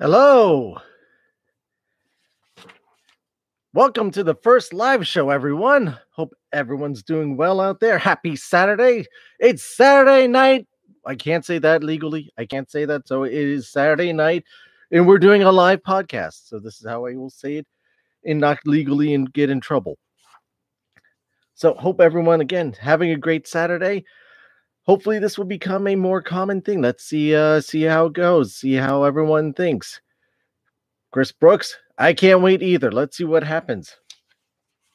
Hello. Welcome to the first live show, everyone. Hope everyone's doing well out there. Happy Saturday. It's Saturday night. I can't say that legally. I can't say that. So it is Saturday night, and we're doing a live podcast. So this is how I will say it and not legally and get in trouble. So hope everyone again having a great Saturday hopefully this will become a more common thing. Let's see uh see how it goes, see how everyone thinks. Chris Brooks, I can't wait either. Let's see what happens.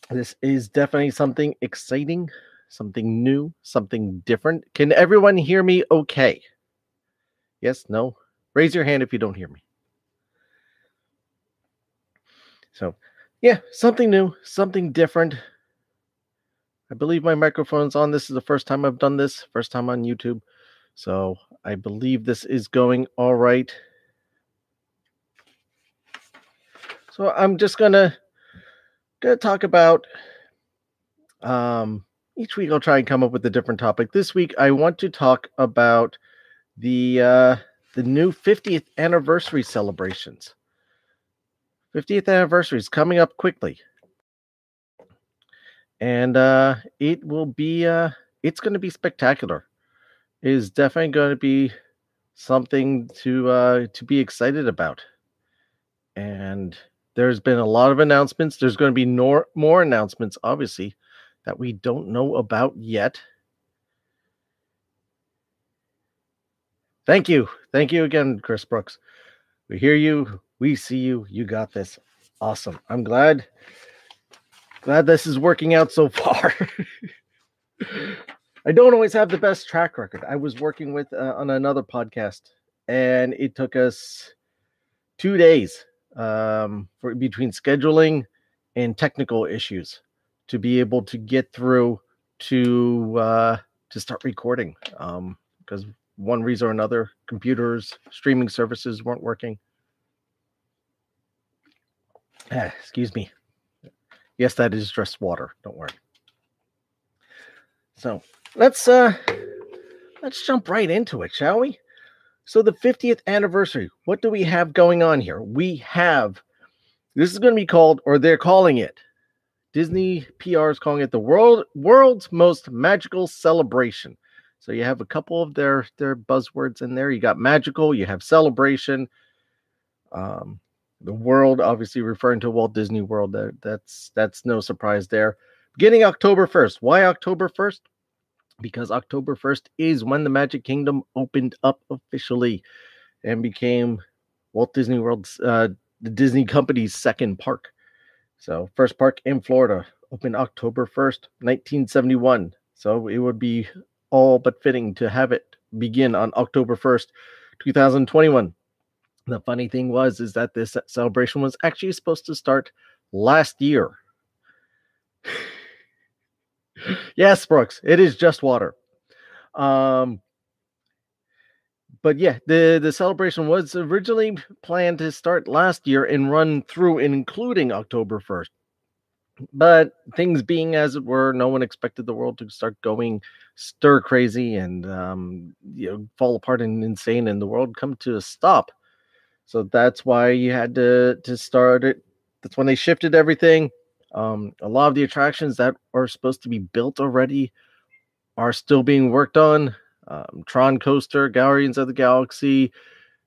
This is definitely something exciting, something new, something different. Can everyone hear me okay? Yes, no? Raise your hand if you don't hear me. So, yeah, something new, something different. I believe my microphone's on. This is the first time I've done this, first time on YouTube. So I believe this is going all right. So I'm just gonna gonna talk about um each week I'll try and come up with a different topic. This week I want to talk about the uh the new 50th anniversary celebrations. 50th anniversary is coming up quickly and uh, it will be uh, it's going to be spectacular. It is definitely going to be something to uh, to be excited about. And there's been a lot of announcements. There's going to be more more announcements, obviously, that we don't know about yet. Thank you, thank you again, Chris Brooks. We hear you. We see you. You got this. Awesome. I'm glad glad this is working out so far. I don't always have the best track record. I was working with uh, on another podcast, and it took us two days um, for between scheduling and technical issues to be able to get through to uh, to start recording. Um, because one reason or another, computers, streaming services weren't working. Ah, excuse me. Yes, that is just water. Don't worry. So let's uh let's jump right into it, shall we? So the 50th anniversary. What do we have going on here? We have this is going to be called, or they're calling it. Disney PR is calling it the world world's most magical celebration. So you have a couple of their their buzzwords in there. You got magical, you have celebration. Um, the world obviously referring to walt disney world that, that's that's no surprise there. Beginning october 1st why october 1st because october 1st is when the magic kingdom opened up officially and became walt disney world's uh, the disney company's second park. So first park in florida opened october 1st 1971 so it would be all but fitting to have it begin on october 1st 2021 the funny thing was is that this celebration was actually supposed to start last year. yes, Brooks, it is just water. Um, but yeah, the the celebration was originally planned to start last year and run through, including October first. But things being as it were, no one expected the world to start going stir crazy and um, you know fall apart and insane, and the world come to a stop so that's why you had to to start it. That's when they shifted everything. Um, a lot of the attractions that are supposed to be built already are still being worked on. Um, Tron Coaster, Guardians of the Galaxy,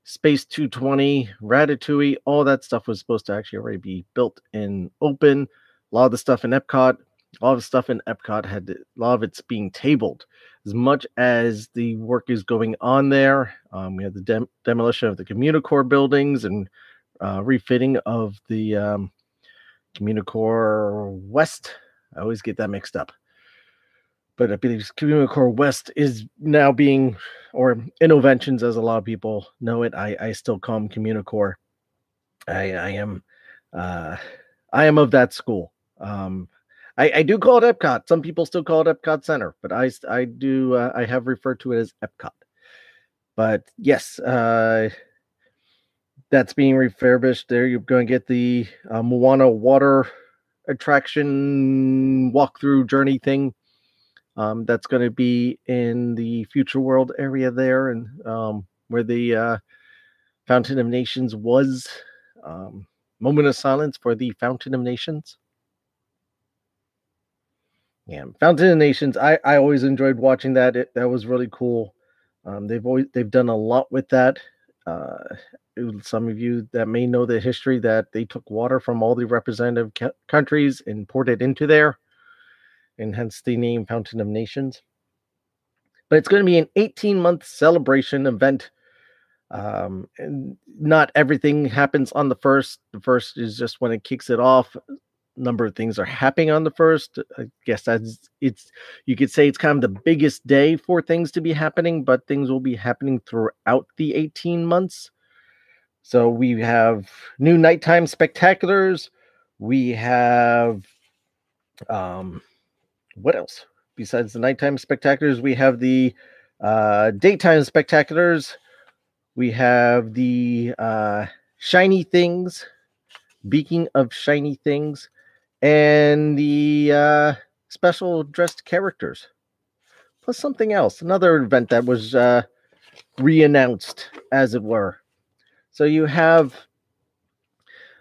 Space 220, Ratatouille, all that stuff was supposed to actually already be built and open. A lot of the stuff in Epcot, a lot of the stuff in Epcot had a lot of it's being tabled as much as the work is going on there. Um, we have the dem- demolition of the Communicore buildings and uh, refitting of the um, Communicore West. I always get that mixed up. But I believe Communicore West is now being, or Innoventions, as a lot of people know it. I, I still call them Communicore. I, I am, uh, I am of that school. Um, I, I do call it Epcot. Some people still call it Epcot Center, but I I do uh, I have referred to it as Epcot. But yes, uh, that's being refurbished. There, you're going to get the uh, Moana water attraction walkthrough journey thing. Um, that's going to be in the Future World area there, and um, where the uh, Fountain of Nations was. Um, moment of silence for the Fountain of Nations. Yeah, Fountain of Nations. I I always enjoyed watching that. It, that was really cool. Um, they've always they've done a lot with that. Uh, some of you that may know the history that they took water from all the representative ca- countries and poured it into there, and hence the name Fountain of Nations. But it's going to be an 18 month celebration event. Um, not everything happens on the first. The first is just when it kicks it off number of things are happening on the first. I guess that's it's you could say it's kind of the biggest day for things to be happening, but things will be happening throughout the 18 months. So we have new nighttime spectaculars. We have um what else? Besides the nighttime spectaculars, we have the uh daytime spectaculars. We have the uh shiny things Beaking of shiny things and the uh, special dressed characters, plus something else, another event that was uh, re-announced, as it were. So you have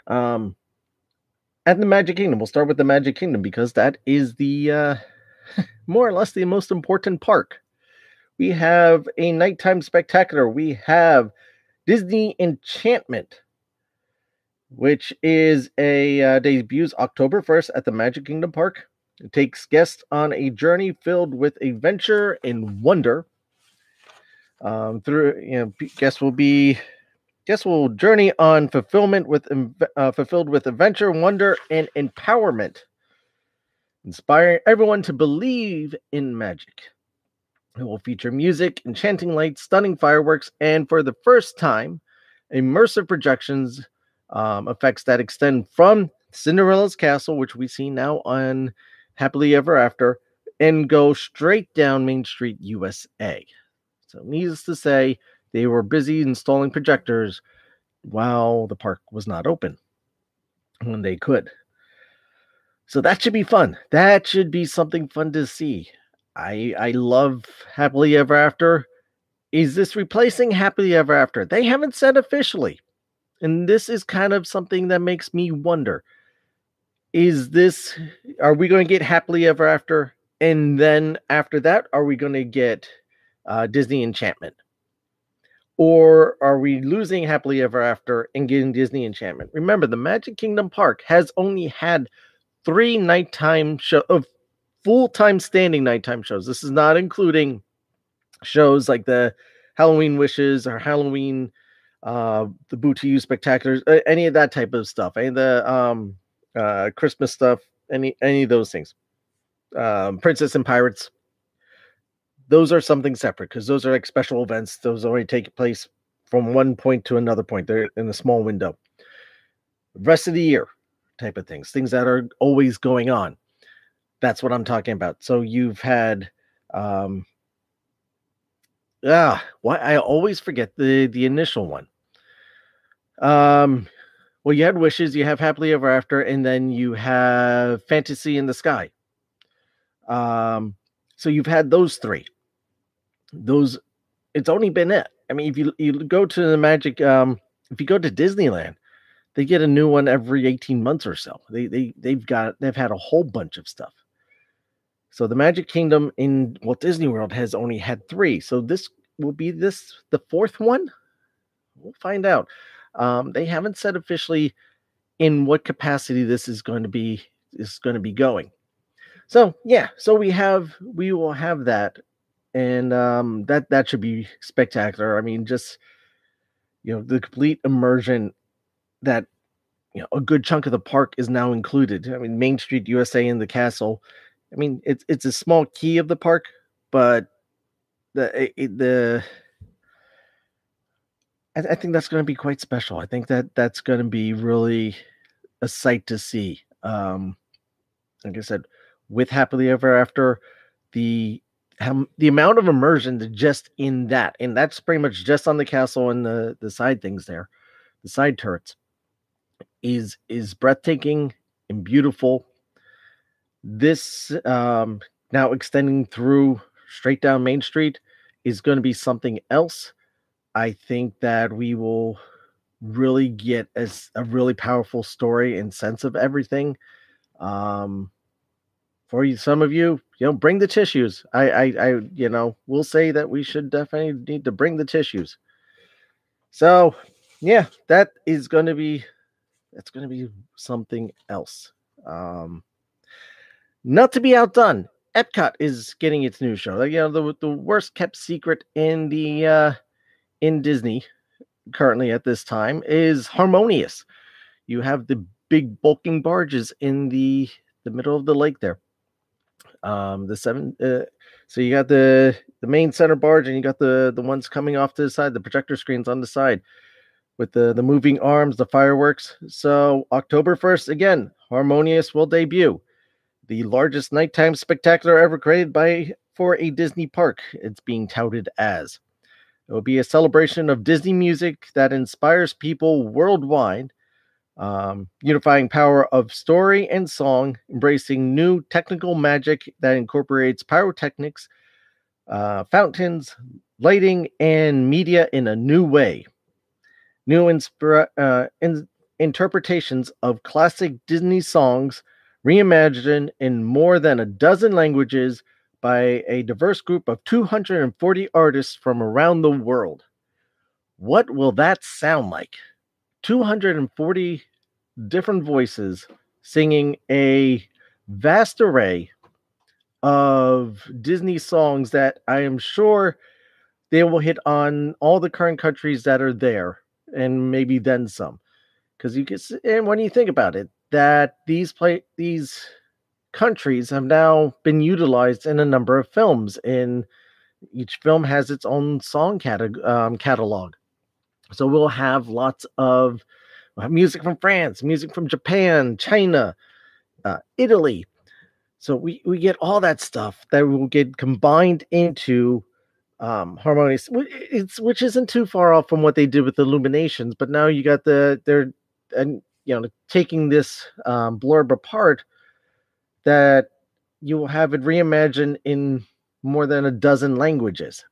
um, at the Magic Kingdom. We'll start with the Magic Kingdom because that is the uh, more or less the most important park. We have a nighttime spectacular. We have Disney Enchantment which is a uh, debuts October 1st at the Magic Kingdom Park. It takes guests on a journey filled with adventure and wonder. Um, through you know, guests will be guests will journey on fulfillment with uh, fulfilled with adventure, wonder, and empowerment, inspiring everyone to believe in magic. It will feature music, enchanting lights, stunning fireworks, and for the first time, immersive projections um, effects that extend from Cinderella's castle, which we see now on Happily Ever After, and go straight down Main Street, USA. So, needless to say, they were busy installing projectors while the park was not open when they could. So that should be fun. That should be something fun to see. I I love Happily Ever After. Is this replacing Happily Ever After? They haven't said officially. And this is kind of something that makes me wonder is this, are we going to get happily ever after? And then after that, are we going to get uh, Disney Enchantment? Or are we losing happily ever after and getting Disney Enchantment? Remember, the Magic Kingdom Park has only had three nighttime show of full-time standing nighttime shows. This is not including shows like the Halloween Wishes or Halloween uh, the Boo to You spectaculars, any of that type of stuff, any of the um, uh, Christmas stuff, any any of those things. Um, Princess and Pirates, those are something separate because those are like special events. Those only take place from one point to another point. They're in a small window. Rest of the year type of things, things that are always going on. That's what I'm talking about. So you've had um, ah, why I always forget the the initial one. Um, well, you had wishes, you have happily ever after, and then you have fantasy in the sky. Um, so you've had those three. Those, it's only been it. I mean, if you you go to the magic, um, if you go to Disneyland, they get a new one every 18 months or so. They they they've got they've had a whole bunch of stuff. So the Magic Kingdom in Walt Disney World has only had three. So this will be this the fourth one. We'll find out. Um, they haven't said officially in what capacity this is going to be is going to be going. So yeah, so we have we will have that, and um, that that should be spectacular. I mean, just you know, the complete immersion that you know a good chunk of the park is now included. I mean, Main Street USA and the castle. I mean, it's it's a small key of the park, but the it, the I, I think that's going to be quite special. I think that that's going to be really a sight to see. Um, like I said, with happily ever after, the um, the amount of immersion just in that, and that's pretty much just on the castle and the the side things there, the side turrets, is is breathtaking and beautiful. This um, now extending through straight down Main Street is going to be something else. I think that we will really get as a really powerful story and sense of everything. Um, for you, some of you, you know, bring the tissues. I, I, I, you know, we'll say that we should definitely need to bring the tissues. So, yeah, that is going to be, that's going to be something else. Um, not to be outdone, Epcot is getting its new show. Like, you know, the the worst kept secret in the uh, in Disney currently at this time is Harmonious. You have the big bulking barges in the the middle of the lake there. Um, the seven. Uh, so you got the the main center barge, and you got the the ones coming off to the side, the projector screens on the side, with the the moving arms, the fireworks. So October first, again, Harmonious will debut, the largest nighttime spectacular ever created by for a Disney park. It's being touted as. It will be a celebration of Disney music that inspires people worldwide um, unifying power of story and song, embracing new technical magic that incorporates pyrotechnics, uh, fountains, lighting, and media in a new way. New inspira- uh, in- interpretations of classic Disney songs reimagined in more than a dozen languages by a diverse group of 240 artists from around the world. What will that sound like? 240 different voices singing a vast array of Disney songs that I am sure they will hit on all the current countries that are there and maybe then some. Because you can, and when you think about it, that these play these countries have now been utilized in a number of films. In each film has its own song catalog, um, catalog. So we'll have lots of We'll have music from France, music from Japan, China, uh, Italy. So we, we get all that stuff that will get combined into um, harmonious, it's which isn't too far off from what they did with Illuminations. But now you got the they're and you know taking this um, blurb apart that you will have it reimagined in more than a dozen languages.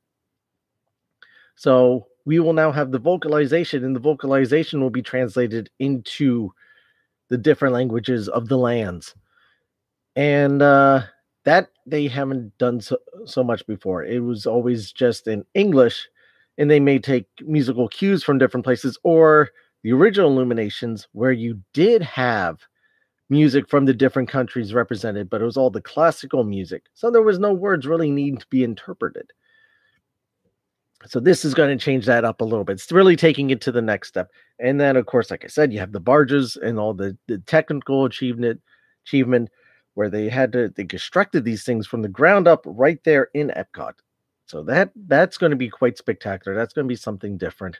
So we will now have the vocalization, and the vocalization will be translated into the different languages of the lands. And uh, that they haven't done so, so much before. It was always just in English, and they may take musical cues from different places, or the original Illuminations, where you did have music from the different countries represented, but it was all the classical music. So there was no words really needing to be interpreted. So this is going to change that up a little bit. It's really taking it to the next step. And then, of course, like I said, you have the barges and all the, the technical achievement achievement where they had to they constructed these things from the ground up right there in Epcot. So that that's going to be quite spectacular. That's going to be something different.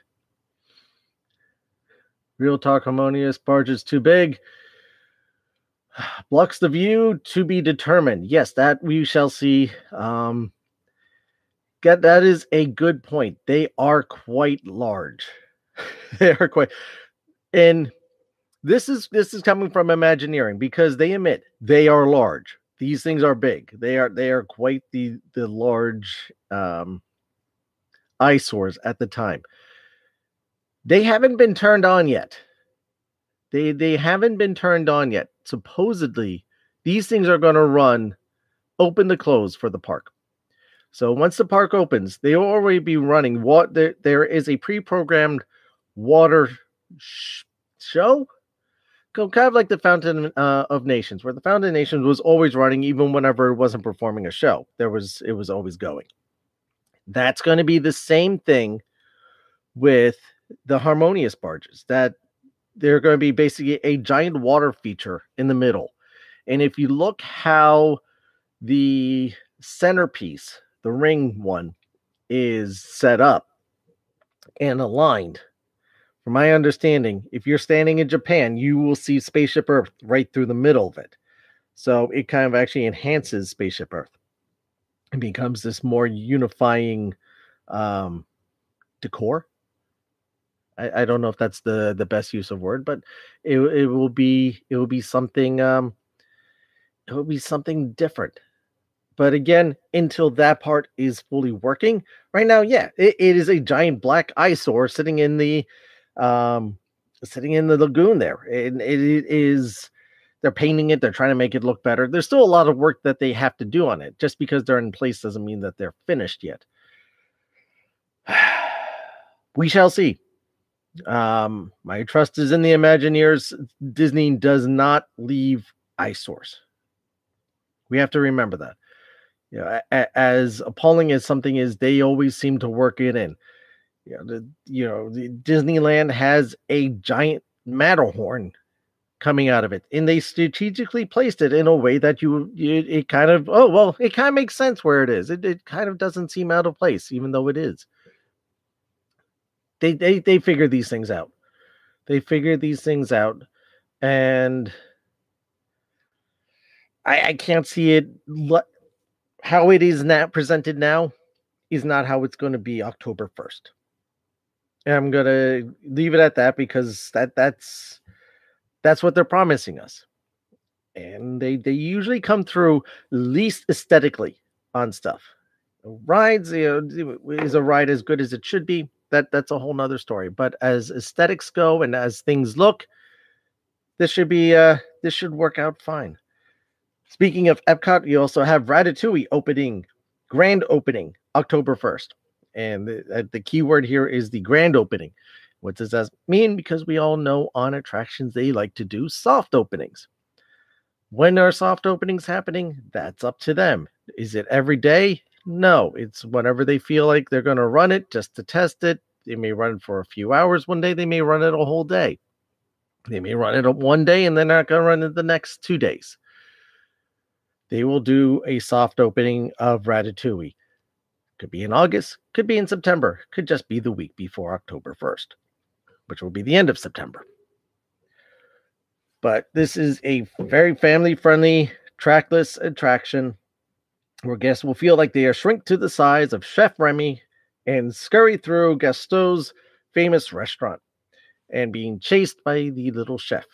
Real talk harmonious barges too big. Blocks the view to be determined. Yes, that we shall see. Um, that is a good point. They are quite large. they are quite and this is this is coming from Imagineering because they admit they are large. These things are big. They are they are quite the the large um eyesores at the time. They haven't been turned on yet. They they haven't been turned on yet. Supposedly, these things are going to run open to close for the park. So once the park opens, they will already be running. What there, there is a pre-programmed water sh- show, kind of like the Fountain uh, of Nations, where the Fountain of Nations was always running, even whenever it wasn't performing a show. There was it was always going. That's going to be the same thing with the harmonious barges. That they're going to be basically a giant water feature in the middle. And if you look how the centerpiece the ring one is set up and aligned. From my understanding, if you're standing in Japan, you will see Spaceship Earth right through the middle of it. So it kind of actually enhances Spaceship Earth. It becomes this more unifying um, decor. I, I don't know if that's the the best use of word, but it it will be it will be something um, it will be something different but again, until that part is fully working, right now, yeah, it, it is a giant black eyesore sitting in the um sitting in the lagoon there. And it is they're painting it, they're trying to make it look better. There's still a lot of work that they have to do on it. Just because they're in place doesn't mean that they're finished yet. we shall see. Um, my trust is in the Imagineers. Disney does not leave eyesores. We have to remember that. You know, a- as appalling as something is, they always seem to work it in. You know, the, you know, the Disneyland has a giant Matterhorn coming out of it, and they strategically placed it in a way that you, you it kind of oh well, it kind of makes sense where it is. It it kind of doesn't seem out of place, even though it is. They they they figure these things out. They figure these things out, and I I can't see it. How it is now presented now is not how it's going to be October first. And I'm gonna leave it at that because that that's that's what they're promising us. And they they usually come through least aesthetically on stuff. Rides, you know, is a ride as good as it should be? That that's a whole nother story. But as aesthetics go and as things look, this should be uh this should work out fine. Speaking of Epcot, you also have Ratatouille opening, grand opening, October 1st. And the, uh, the key word here is the grand opening. What does that mean? Because we all know on attractions they like to do soft openings. When are soft openings happening? That's up to them. Is it every day? No, it's whenever they feel like they're going to run it just to test it. They may run it for a few hours one day, they may run it a whole day. They may run it one day and they're not going to run it the next two days. They will do a soft opening of Ratatouille. Could be in August, could be in September, could just be the week before October 1st which will be the end of September. But this is a very family friendly, trackless attraction where guests will feel like they are shrink to the size of Chef Remy and scurry through Gaston's famous restaurant and being chased by the little chef.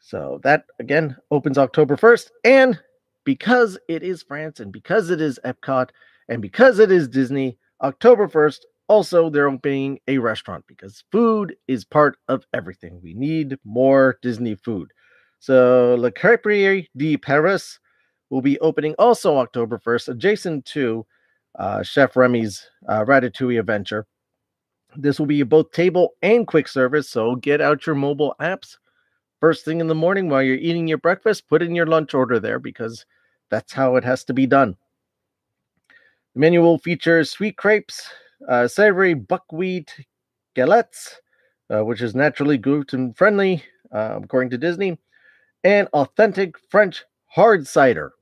So that again opens October 1st. And because it is France and because it is Epcot and because it is Disney, October 1st also, they're opening a restaurant because food is part of everything. We need more Disney food. So, Le Crêperie de Paris will be opening also October 1st, adjacent to uh, Chef Remy's uh, Ratatouille adventure. This will be both table and quick service, so get out your mobile apps first thing in the morning while you're eating your breakfast. Put in your lunch order there because that's how it has to be done. The menu will feature sweet crepes, uh, savory buckwheat galettes, uh, which is naturally gluten friendly, uh, according to Disney, and authentic French hard cider.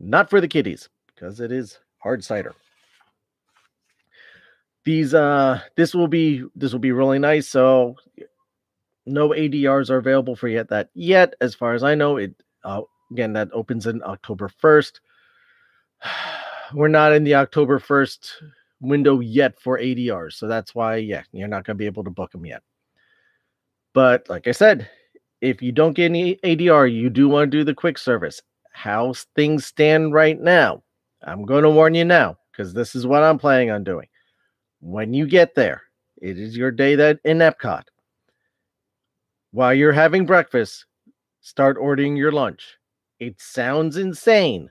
Not for the kiddies, because it is hard cider. These uh this will be this will be really nice. So no ADRs are available for yet that yet, as far as I know. It uh, again that opens in October 1st. We're not in the October 1st window yet for ADRs. So that's why, yeah, you're not going to be able to book them yet. But like I said, if you don't get any ADR, you do want to do the quick service. How things stand right now, I'm going to warn you now because this is what I'm planning on doing. When you get there, it is your day that in Epcot. While you're having breakfast, start ordering your lunch. It sounds insane,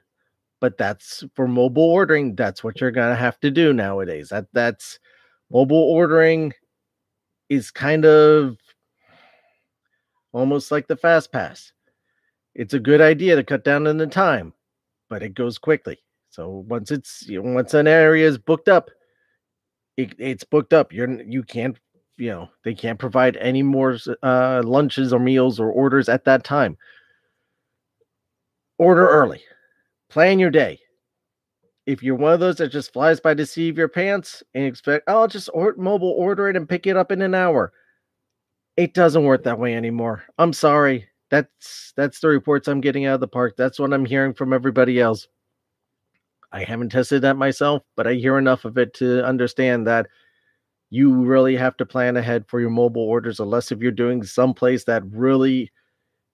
but that's for mobile ordering that's what you're going to have to do nowadays that that's mobile ordering is kind of almost like the fast pass it's a good idea to cut down on the time but it goes quickly so once it's you know, once an area is booked up it, it's booked up you're you can't you know they can't provide any more uh, lunches or meals or orders at that time order early plan your day. If you're one of those that just flies by seat of your pants and expect, oh, I'll just or- mobile order it and pick it up in an hour, it doesn't work that way anymore. I'm sorry. That's that's the reports I'm getting out of the park. That's what I'm hearing from everybody else. I haven't tested that myself, but I hear enough of it to understand that you really have to plan ahead for your mobile orders, unless if you're doing someplace that really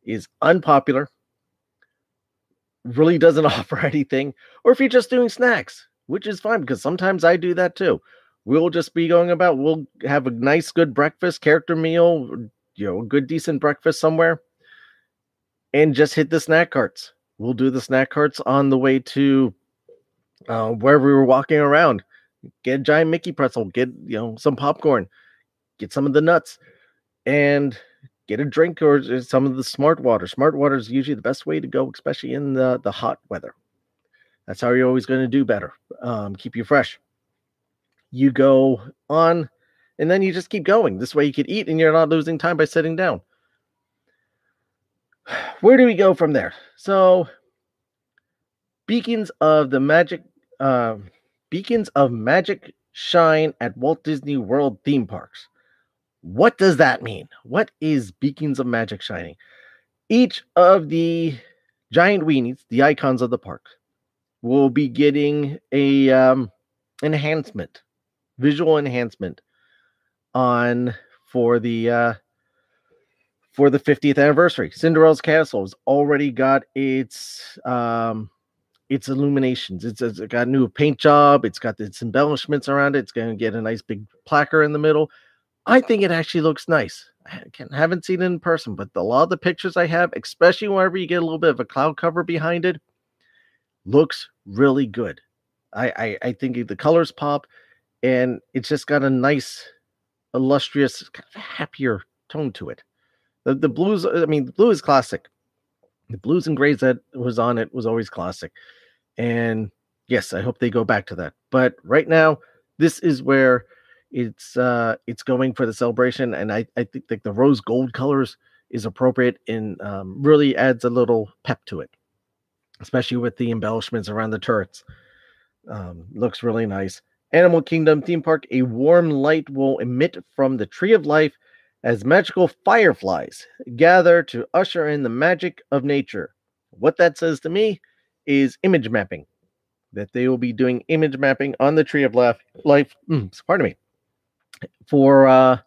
is unpopular really doesn't offer anything, or if you're just doing snacks, which is fine because sometimes I do that too. We'll just be going about. We'll have a nice, good breakfast, character meal, you know, a good, decent breakfast somewhere, and just hit the snack carts. We'll do the snack carts on the way to uh, wherever we were walking around. Get a giant Mickey pretzel, get you know some popcorn, get some of the nuts, and get a drink or some of the smart water. Smart water is usually the best way to go, especially in the, the hot weather. That's how you're always going to do better. Um, keep you fresh. You go on and then you just keep going. This way you can eat and you're not losing time by sitting down. Where do we go from there? So, beacons of the magic, uh, beacons of magic shine at Walt Disney World theme parks. What does that mean? What is Beacons of Magic Shining? Each of the giant weenies, the icons of the park, will be getting a um, enhancement, visual enhancement on for the uh, for the 50th anniversary. Cinderella's Castle has already got its um, its illuminations. It's, it's got a new paint job. It's got its embellishments around it. It's going to get a nice big placard in the middle. I think it actually looks nice. I haven't seen it in person, but a lot of the pictures I have, especially whenever you get a little bit of a cloud cover behind it, looks really good. I, I, I think the colors pop, and it's just got a nice, illustrious, kind of happier tone to it. The the blues, I mean, the blue is classic. The blues and grays that was on it was always classic, and yes, I hope they go back to that. But right now, this is where it's uh it's going for the celebration and i i think like the rose gold colors is appropriate and um, really adds a little pep to it especially with the embellishments around the turrets um, looks really nice animal kingdom theme park a warm light will emit from the tree of life as magical fireflies gather to usher in the magic of nature what that says to me is image mapping that they will be doing image mapping on the tree of life life mm, pardon me for uh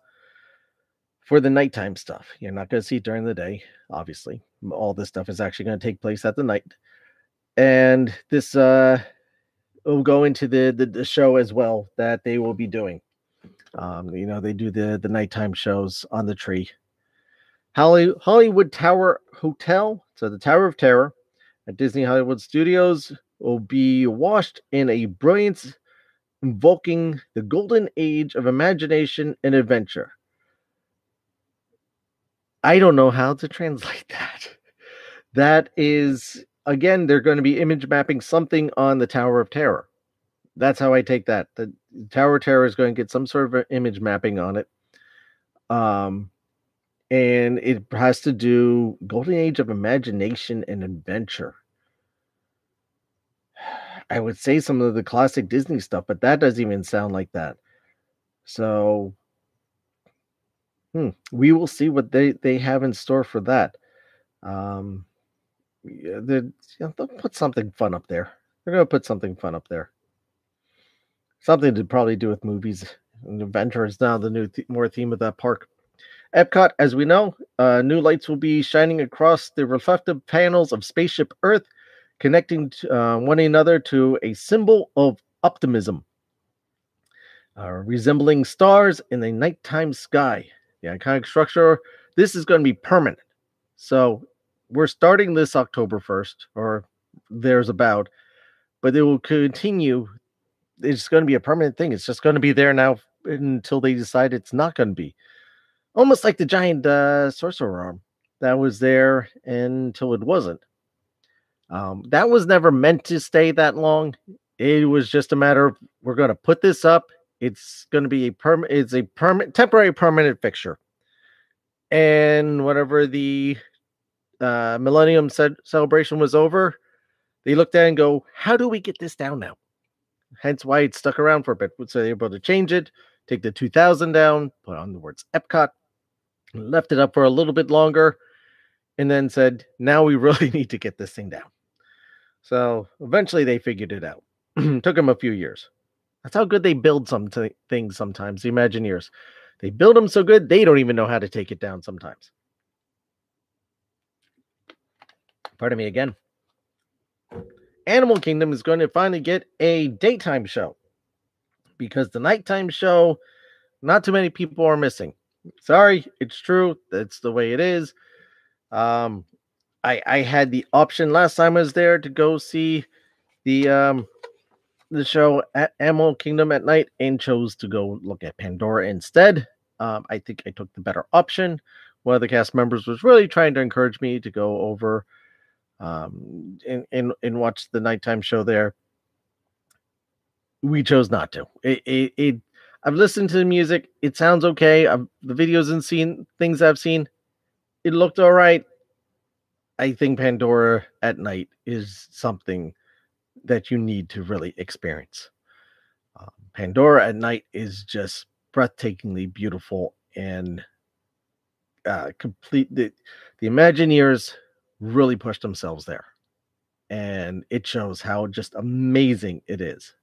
for the nighttime stuff. You're not going to see it during the day, obviously. All this stuff is actually going to take place at the night. And this uh will go into the, the, the show as well that they will be doing. Um, you know, they do the the nighttime shows on the tree. Holly, Hollywood Tower Hotel, so the Tower of Terror at Disney Hollywood Studios will be washed in a brilliance invoking the golden age of imagination and adventure. I don't know how to translate that. That is, again, they're going to be image mapping something on the Tower of Terror. That's how I take that. The Tower Terror is going to get some sort of image mapping on it. Um, and it has to do golden age of imagination and adventure. I would say some of the classic Disney stuff, but that doesn't even sound like that. So hmm, we will see what they, they have in store for that. Um, yeah, you know, they'll put something fun up there. They're going to put something fun up there. Something to probably do with movies. And adventure is now the new th- more theme of that park. Epcot, as we know, uh, new lights will be shining across the reflective panels of Spaceship Earth connecting to, uh, one another to a symbol of optimism, uh, resembling stars in the nighttime sky. The iconic structure, this is going to be permanent. So we're starting this October 1st, or there's about, but it will continue. It's going to be a permanent thing. It's just going to be there now until they decide it's not going to be. Almost like the giant uh, sorcerer arm that was there until it wasn't. Um, that was never meant to stay that long. It was just a matter of we're going to put this up. It's going to be a permanent. It's a permanent, temporary, permanent fixture. And whatever the uh, Millennium ce- celebration was over, they looked at and go, "How do we get this down now?" Hence why it stuck around for a bit. So they were able to change it, take the 2000 down, put on the words Epcot, left it up for a little bit longer, and then said, "Now we really need to get this thing down." So eventually they figured it out. Took them a few years. That's how good they build some t- things sometimes, the Imagineers. They build them so good, they don't even know how to take it down sometimes. Pardon me again. Animal Kingdom is going to finally get a daytime show. because the nighttime show, not too many people are missing. Sorry, it's true. That's the way it is. Um, I I had the option last time I was there to go see the um the show at Animal Kingdom at night and chose to go look at Pandora instead. Um, I think I took the better option. One of the cast members was really trying to encourage me to go over um, and, and, and watch the nighttime show there. We chose not to. It, it, it I've listened to the music. It sounds okay. I've, the videos and seen things I've seen. It looked all right. I think Pandora at night is something that you need to really experience. Uh, Pandora at night is just breathtakingly beautiful and uh, complete. The, the Imagineers really pushed themselves there, and it shows how just amazing it is.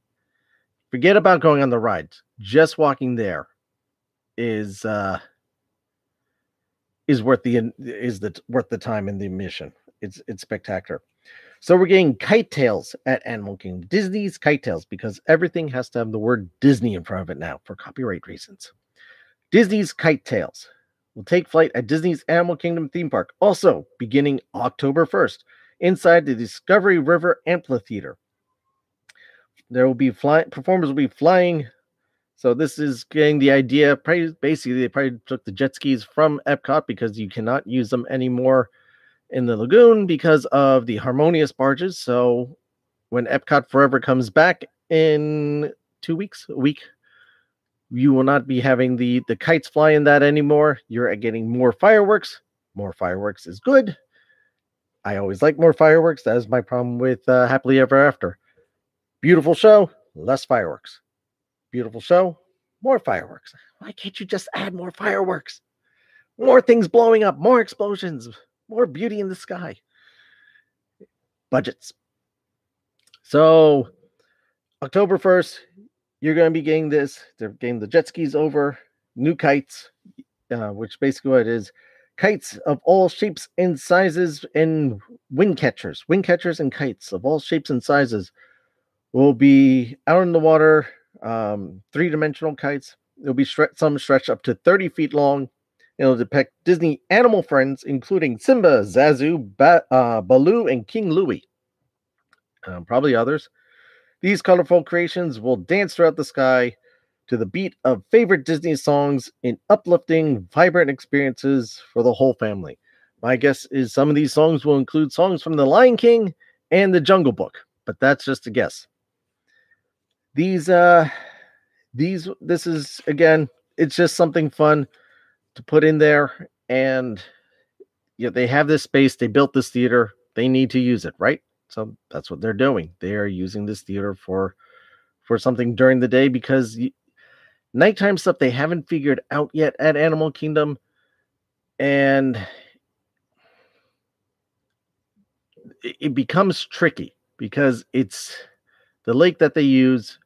Forget about going on the rides; just walking there is uh, is worth the is the worth the time and the mission. It's it's spectacular. So we're getting kite tails at Animal Kingdom, Disney's kite tails, because everything has to have the word Disney in front of it now for copyright reasons. Disney's kite tails will take flight at Disney's Animal Kingdom theme park, also beginning October 1st, inside the Discovery River Amphitheater. There will be flying performers will be flying. So this is getting the idea. Basically, they probably took the jet skis from Epcot because you cannot use them anymore in the lagoon because of the harmonious barges. So when Epcot Forever comes back in two weeks, a week, you will not be having the the kites fly in that anymore. You're getting more fireworks. More fireworks is good. I always like more fireworks. That is my problem with uh, Happily Ever After. Beautiful show, less fireworks. Beautiful show, more fireworks. Why can't you just add more fireworks? More things blowing up, more explosions, more beauty in the sky. Budgets. So, October 1st, you're going to be getting this. They're getting the jet skis over, new kites, uh, which basically what it is kites of all shapes and sizes, and wind catchers, wind catchers, and kites of all shapes and sizes will be out in the water. Um, three dimensional kites. It'll be stre- some stretched up to 30 feet long It'll depict Disney animal friends, including Simba, Zazu, ba- uh, Baloo, and King Louie. Um, probably others. These colorful creations will dance throughout the sky to the beat of favorite Disney songs in uplifting, vibrant experiences for the whole family. My guess is some of these songs will include songs from The Lion King and The Jungle Book, but that's just a guess. These, uh, these, this is again, it's just something fun to put in there and yeah, they have this space, they built this theater, they need to use it, right? So that's what they're doing. They are using this theater for for something during the day because nighttime stuff they haven't figured out yet at Animal Kingdom and it becomes tricky because it's the lake that they use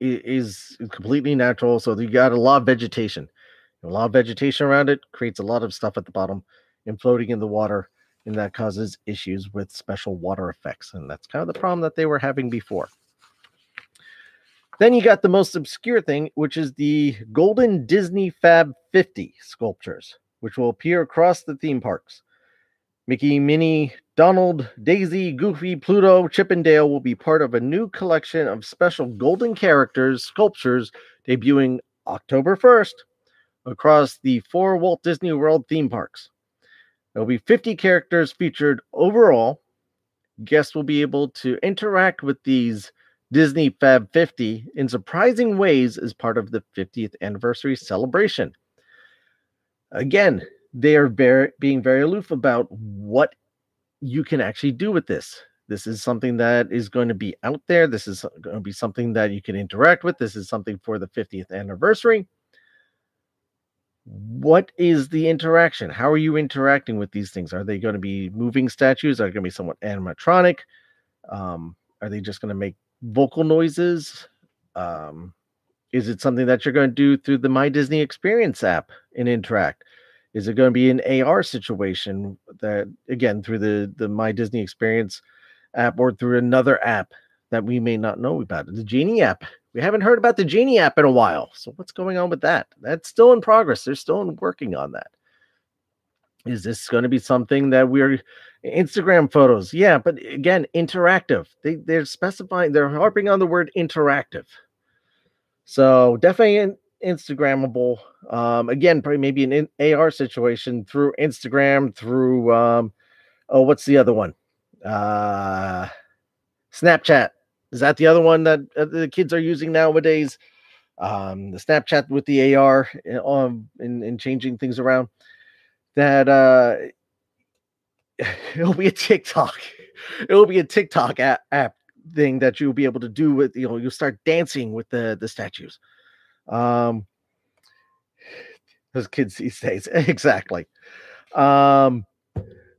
is completely natural so you got a lot of vegetation a lot of vegetation around it creates a lot of stuff at the bottom and floating in the water and that causes issues with special water effects and that's kind of the problem that they were having before then you got the most obscure thing which is the golden disney fab 50 sculptures which will appear across the theme parks mickey minnie donald daisy goofy pluto chip and dale will be part of a new collection of special golden characters sculptures debuting october 1st across the four Walt Disney World theme parks. There will be 50 characters featured overall. Guests will be able to interact with these Disney Fab 50 in surprising ways as part of the 50th anniversary celebration. Again, they are very, being very aloof about what you can actually do with this. This is something that is going to be out there. This is going to be something that you can interact with. This is something for the 50th anniversary what is the interaction? How are you interacting with these things? Are they going to be moving statues? Are they going to be somewhat animatronic? Um, are they just going to make vocal noises? Um, is it something that you're going to do through the My Disney Experience app and interact? Is it going to be an AR situation that again through the the My Disney Experience app or through another app that we may not know about? The Genie app We haven't heard about the Genie app in a while. So what's going on with that? That's still in progress. They're still working on that. Is this going to be something that we're Instagram photos? Yeah, but again, interactive. They they're specifying they're harping on the word interactive. So definitely in, Instagrammable. Um, again, probably maybe an AR situation through Instagram, through um, oh, what's the other one? Uh, Snapchat. Is that the other one that uh, the kids are using nowadays? Um, the Snapchat with the AR um, and, and changing things around. That uh, it'll be a TikTok. It'll be a TikTok app, app thing that you'll be able to do with you know you'll start dancing with the the statues. Um, those kids these days exactly. Um,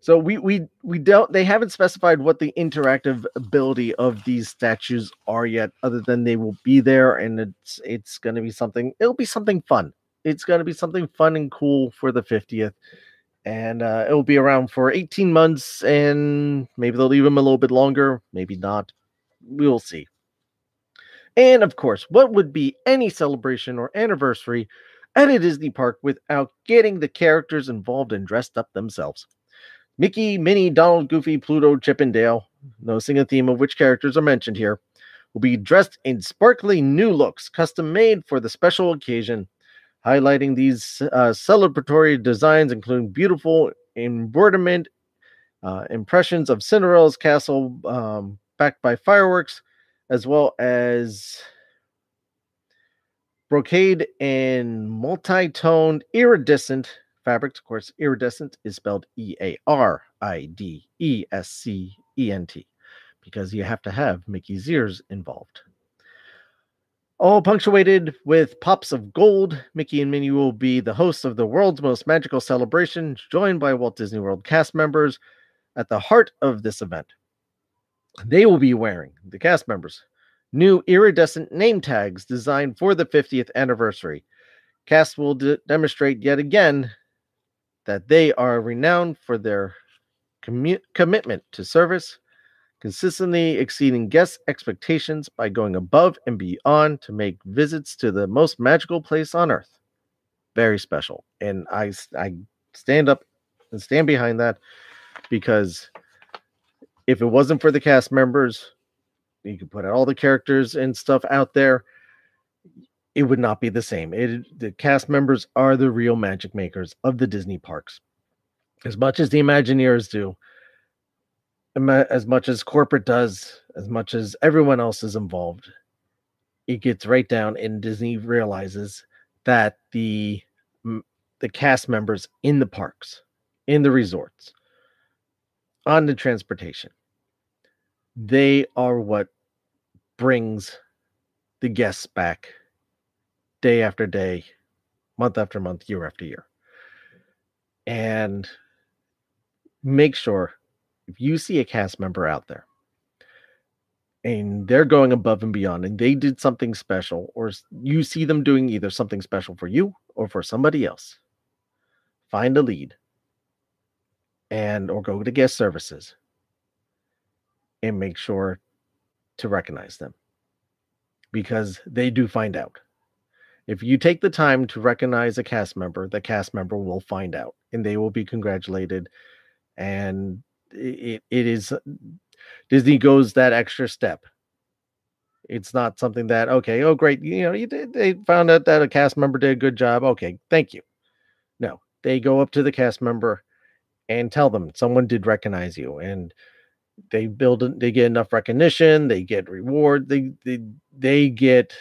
so we we we don't they haven't specified what the interactive ability of these statues are yet, other than they will be there and it's it's gonna be something, it'll be something fun. It's gonna be something fun and cool for the 50th. And uh, it will be around for 18 months, and maybe they'll leave them a little bit longer, maybe not. We will see. And of course, what would be any celebration or anniversary at a Disney park without getting the characters involved and dressed up themselves? Mickey, Minnie, Donald, Goofy, Pluto, Chip, and Dale, noticing a theme of which characters are mentioned here, will be dressed in sparkly new looks, custom made for the special occasion. Highlighting these uh, celebratory designs, including beautiful embroiderment, uh, impressions of Cinderella's castle um, backed by fireworks, as well as brocade and multi-toned iridescent fabrics. Of course, iridescent is spelled E A R I D E S C E N T because you have to have Mickey's ears involved. All punctuated with pops of gold, Mickey and Minnie will be the hosts of the world's most magical celebration, joined by Walt Disney World cast members at the heart of this event. They will be wearing, the cast members, new iridescent name tags designed for the 50th anniversary. Cast will de- demonstrate yet again that they are renowned for their commu- commitment to service, consistently exceeding guest expectations by going above and beyond to make visits to the most magical place on earth very special. And I, I stand up and stand behind that because if it wasn't for the cast members, you could put all the characters and stuff out there it would not be the same. It, the cast members are the real magic makers of the Disney parks. As much as the Imagineers do, as much as corporate does, as much as everyone else is involved, it gets right down and Disney realizes that the the cast members in the parks, in the resorts, on the transportation, they are what brings the guests back day after day, month after month, year after year. And make sure if you see a cast member out there and they're going above and beyond and they did something special, or you see them doing either something special for you or for somebody else, find a lead and or go to guest services and make sure to recognize them because they do find out if you take the time to recognize a cast member, the cast member will find out and they will be congratulated. And it, it is Disney goes that extra step. It's not something that, okay, oh, great. You know, you they found out that a cast member did a good job. Okay, thank you. No, they go up to the cast member and tell them someone did recognize you and they build they get enough recognition they get reward they they, they get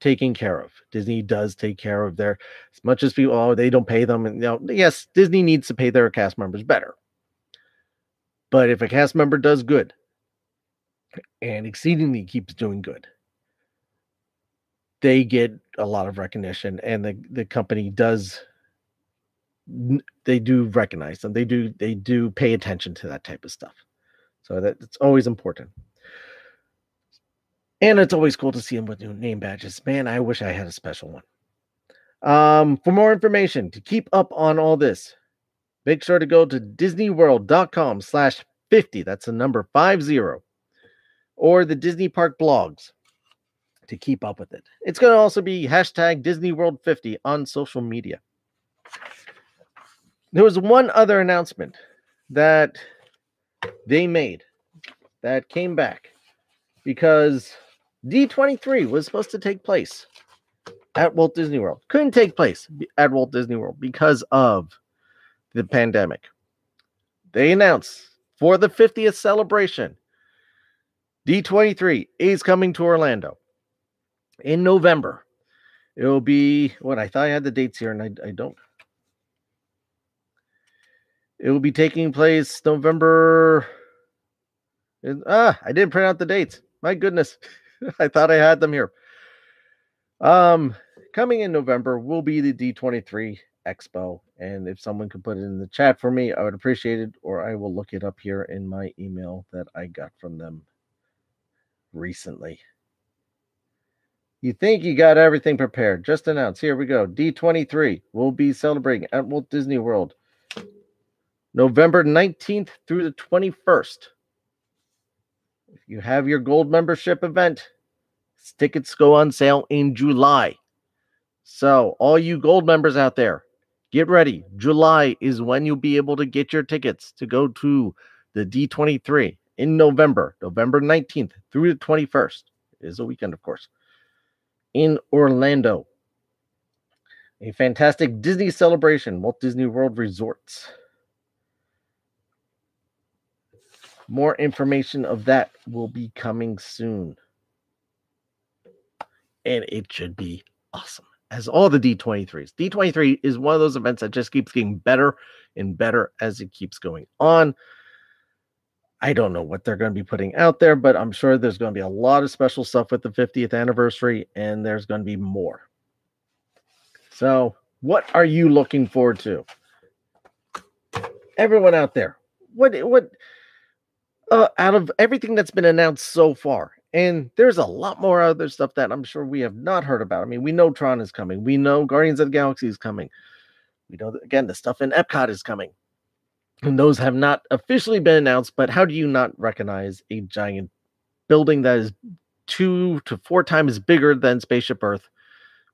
taken care of. Disney does take care of their as much as people oh they don't pay them and you know yes Disney needs to pay their cast members better. But if a cast member does good and exceedingly keeps doing good, they get a lot of recognition and the, the company does they do recognize them. They do they do pay attention to that type of stuff. So that it's always important. And it's always cool to see them with new name badges. Man, I wish I had a special one. Um, for more information, to keep up on all this, make sure to go to disneyworld.com slash 50. That's the number 50. Or the Disney Park blogs. to keep up with it. It's going to also be hashtag Disney World 50 on social media. There was one other announcement that they made that came back because D23 was supposed to take place at Walt Disney World. Couldn't take place at Walt Disney World because of the pandemic. They announced for the 50th celebration, D23 is coming to Orlando in November. It will be what I thought I had the dates here, and I, I don't. It will be taking place November. Ah, I didn't print out the dates. My goodness, I thought I had them here. Um, coming in November will be the D23 Expo, and if someone could put it in the chat for me, I would appreciate it, or I will look it up here in my email that I got from them recently. You think you got everything prepared? Just announce. Here we go. D23 will be celebrating at Walt Disney World November 19th through the 21st. You have your gold membership event, tickets go on sale in July. So, all you gold members out there, get ready. July is when you'll be able to get your tickets to go to the D23 in November, November 19th through the 21st. It is a weekend, of course, in Orlando. A fantastic Disney celebration, Walt Disney World Resorts. More information of that will be coming soon. And it should be awesome, as all the D23s. D23 is one of those events that just keeps getting better and better as it keeps going on. I don't know what they're going to be putting out there, but I'm sure there's going to be a lot of special stuff with the 50th anniversary, and there's going to be more. So, what are you looking forward to? Everyone out there, what what uh, out of everything that's been announced so far, and there's a lot more other stuff that I'm sure we have not heard about. I mean, we know Tron is coming, we know Guardians of the Galaxy is coming, we know that, again the stuff in Epcot is coming, and those have not officially been announced. But how do you not recognize a giant building that is two to four times bigger than Spaceship Earth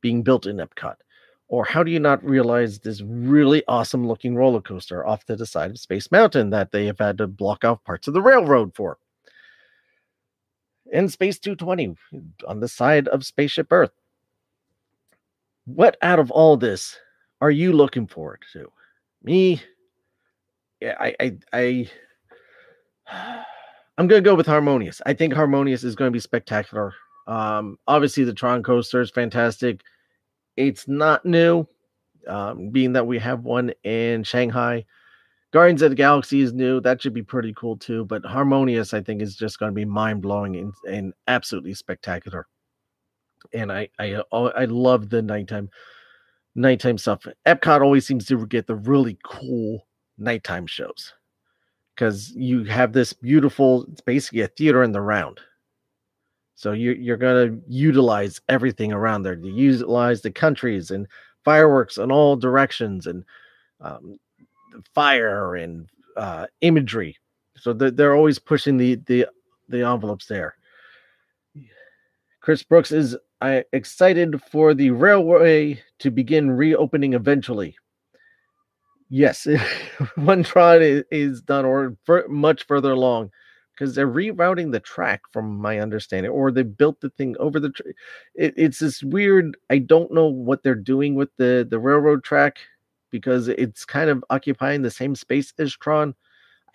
being built in Epcot? Or how do you not realize this really awesome looking roller coaster off to the side of Space Mountain that they have had to block off parts of the railroad for? In Space 220 on the side of Spaceship Earth. What out of all this are you looking forward to? Me, yeah, I, I, I, I'm gonna go with Harmonious. I think Harmonious is going to be spectacular. Um, obviously the Tron coaster is fantastic. It's not new, um, being that we have one in Shanghai. Guardians of the Galaxy is new. That should be pretty cool too. But Harmonious, I think, is just going to be mind blowing and, and absolutely spectacular. And I, I uh, I love the nighttime nighttime stuff. Epcot always seems to get the really cool nighttime shows because you have this beautiful. It's basically a theater in the round. So you're you're gonna utilize everything around there. You utilize the countries and fireworks in all directions and um, fire and uh, imagery. So they're, they're always pushing the the the envelopes there. Chris Brooks is uh, excited for the railway to begin reopening eventually. Yes, one Tron is, is done or much further along because they're rerouting the track from my understanding or they built the thing over the tra- it, it's this weird i don't know what they're doing with the the railroad track because it's kind of occupying the same space as tron.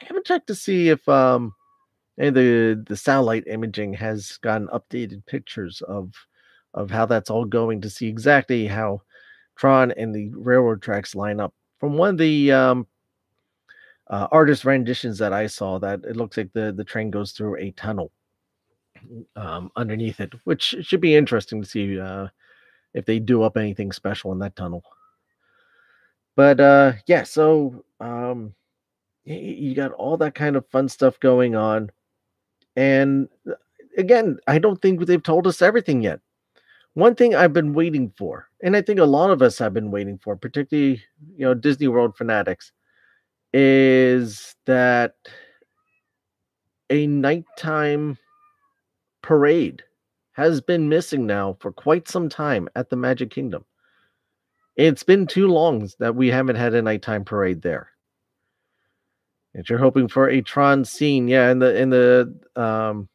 I haven't checked to see if um and the the satellite imaging has gotten updated pictures of of how that's all going to see exactly how tron and the railroad tracks line up. From one of the um uh, artist renditions that I saw that it looks like the the train goes through a tunnel um, underneath it, which should be interesting to see uh, if they do up anything special in that tunnel. But uh, yeah, so um, you got all that kind of fun stuff going on, and uh, again, I don't think they've told us everything yet. One thing I've been waiting for, and I think a lot of us have been waiting for, particularly you know Disney World fanatics, is that a nighttime parade has been missing now for quite some time at the Magic Kingdom. It's been too long that we haven't had a nighttime parade there. And you're hoping for a Tron scene, yeah, in the in the um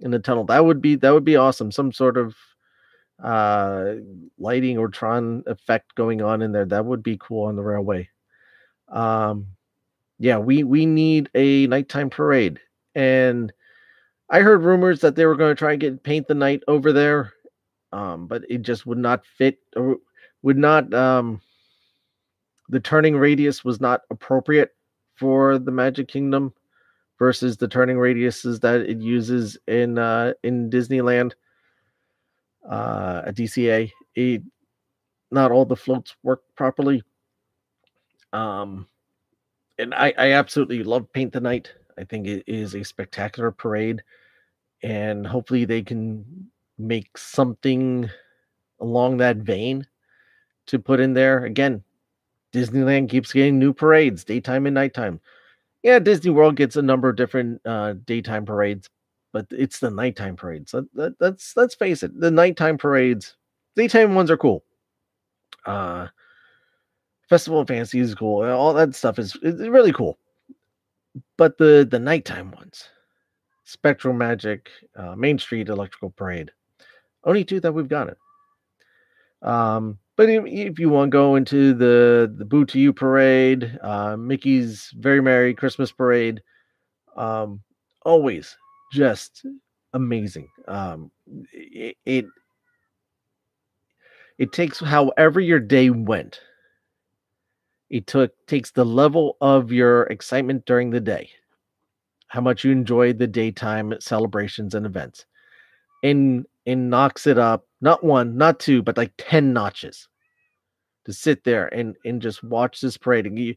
in the tunnel. That would be that would be awesome. Some sort of uh lighting or Tron effect going on in there. That would be cool on the railway. Um yeah, we we need a nighttime parade. And I heard rumors that they were going to try and get paint the night over there. Um, but it just would not fit or would not um the turning radius was not appropriate for the Magic Kingdom versus the turning radiuses that it uses in uh, in Disneyland uh, at DCA. It, not all the floats work properly. Um, and I, I absolutely love Paint the Night. I think it is a spectacular parade, and hopefully they can make something along that vein to put in there. Again, Disneyland keeps getting new parades, daytime and nighttime. Yeah, Disney World gets a number of different uh, daytime parades, but it's the nighttime parades. That, that, let's face it, the nighttime parades, daytime ones are cool. Uh, Festival of Fantasy is cool. All that stuff is, really cool. But the the nighttime ones, SpectroMagic, uh, Main Street Electrical Parade, only two that we've got it. Um, but if, if you want to go into the the Boo to You parade, uh, Mickey's Very Merry Christmas parade, um, always just amazing. Um, it, it it takes however your day went. It took takes the level of your excitement during the day, how much you enjoyed the daytime celebrations and events, and and knocks it up not one, not two, but like 10 notches to sit there and and just watch this parade and you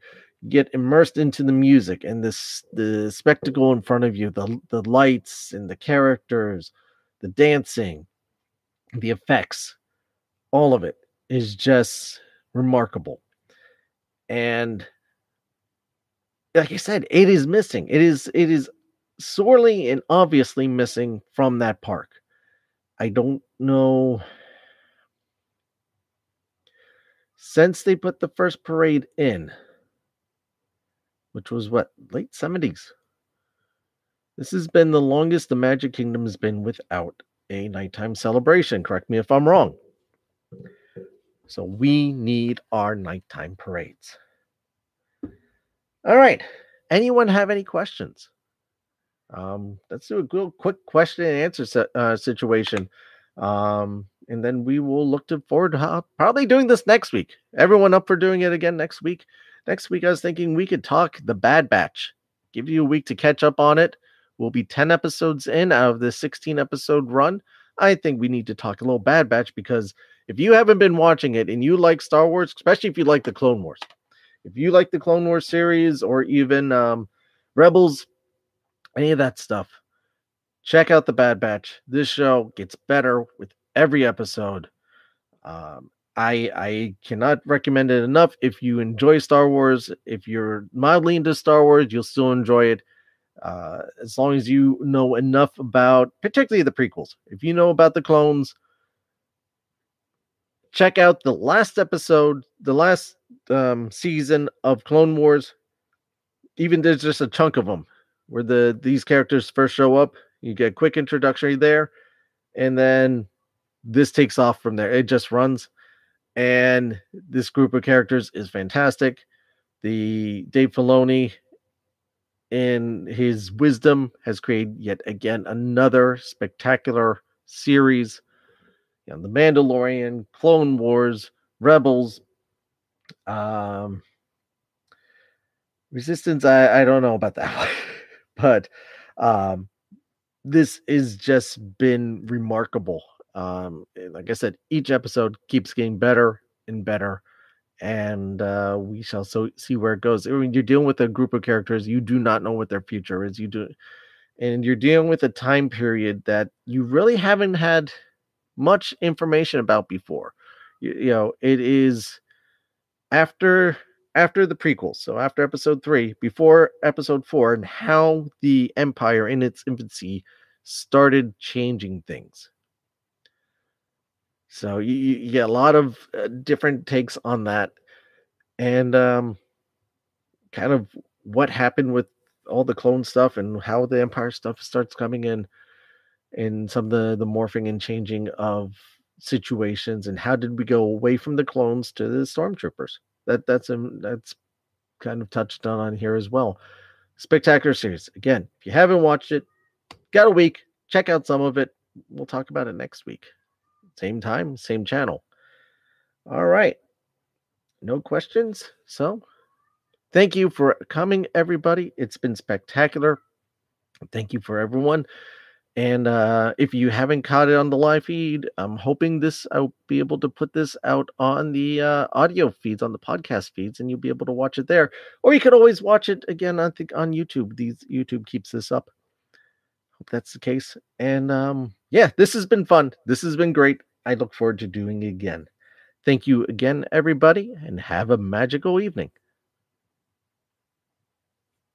get immersed into the music and this the spectacle in front of you, the the lights and the characters, the dancing, the effects, all of it is just remarkable. And like I said, it is missing. It is it is sorely and obviously missing from that park. I don't know. Since they put the first parade in, which was what, late 70s, this has been the longest the Magic Kingdom has been without a nighttime celebration. Correct me if I'm wrong. So we need our nighttime parades. All right. Anyone have any questions? Um, let's do a real quick question and answer uh, situation. Um, and then we will look to forward to uh, probably doing this next week. Everyone up for doing it again next week? Next week, I was thinking we could talk the Bad Batch. Give you a week to catch up on it. We'll be 10 episodes in out of the 16 episode run. I think we need to talk a little Bad Batch because if you haven't been watching it and you like Star Wars, especially if you like the Clone Wars, if you like the Clone Wars series or even um, Rebels, any of that stuff, check out the Bad Batch. This show gets better with every episode. Um, I I cannot recommend it enough. If you enjoy Star Wars, if you're mildly into Star Wars, you'll still enjoy it. Uh, as long as you know enough about, particularly the prequels. If you know about the clones, check out the last episode, the last um, season of Clone Wars. Even there's just a chunk of them where the these characters first show up. You get a quick introductory there, and then this takes off from there. It just runs, and this group of characters is fantastic. The Dave Filoni, in his wisdom, has created yet again another spectacular series. You know, the Mandalorian, Clone Wars, Rebels, um, Resistance. I I don't know about that one. but um, this has just been remarkable. Um, like I said, each episode keeps getting better and better, and uh, we shall so see where it goes. I mean, you're dealing with a group of characters you do not know what their future is. You do, and you're dealing with a time period that you really haven't had much information about before. You, you know, it is after after the prequels, so after episode three, before episode four, and how the Empire in its infancy started changing things. So you, you get a lot of uh, different takes on that, and um, kind of what happened with all the clone stuff and how the Empire stuff starts coming in, and some of the the morphing and changing of situations, and how did we go away from the clones to the stormtroopers? That that's um, that's kind of touched on on here as well. Spectacular series. Again, if you haven't watched it, got a week. Check out some of it. We'll talk about it next week. Same time, same channel. All right. No questions. So, thank you for coming, everybody. It's been spectacular. Thank you for everyone. And uh, if you haven't caught it on the live feed, I'm hoping this I'll be able to put this out on the uh, audio feeds, on the podcast feeds, and you'll be able to watch it there. Or you could always watch it again. I think on YouTube. These YouTube keeps this up. Hope that's the case. And um, yeah, this has been fun. This has been great. I look forward to doing again. Thank you again, everybody, and have a magical evening.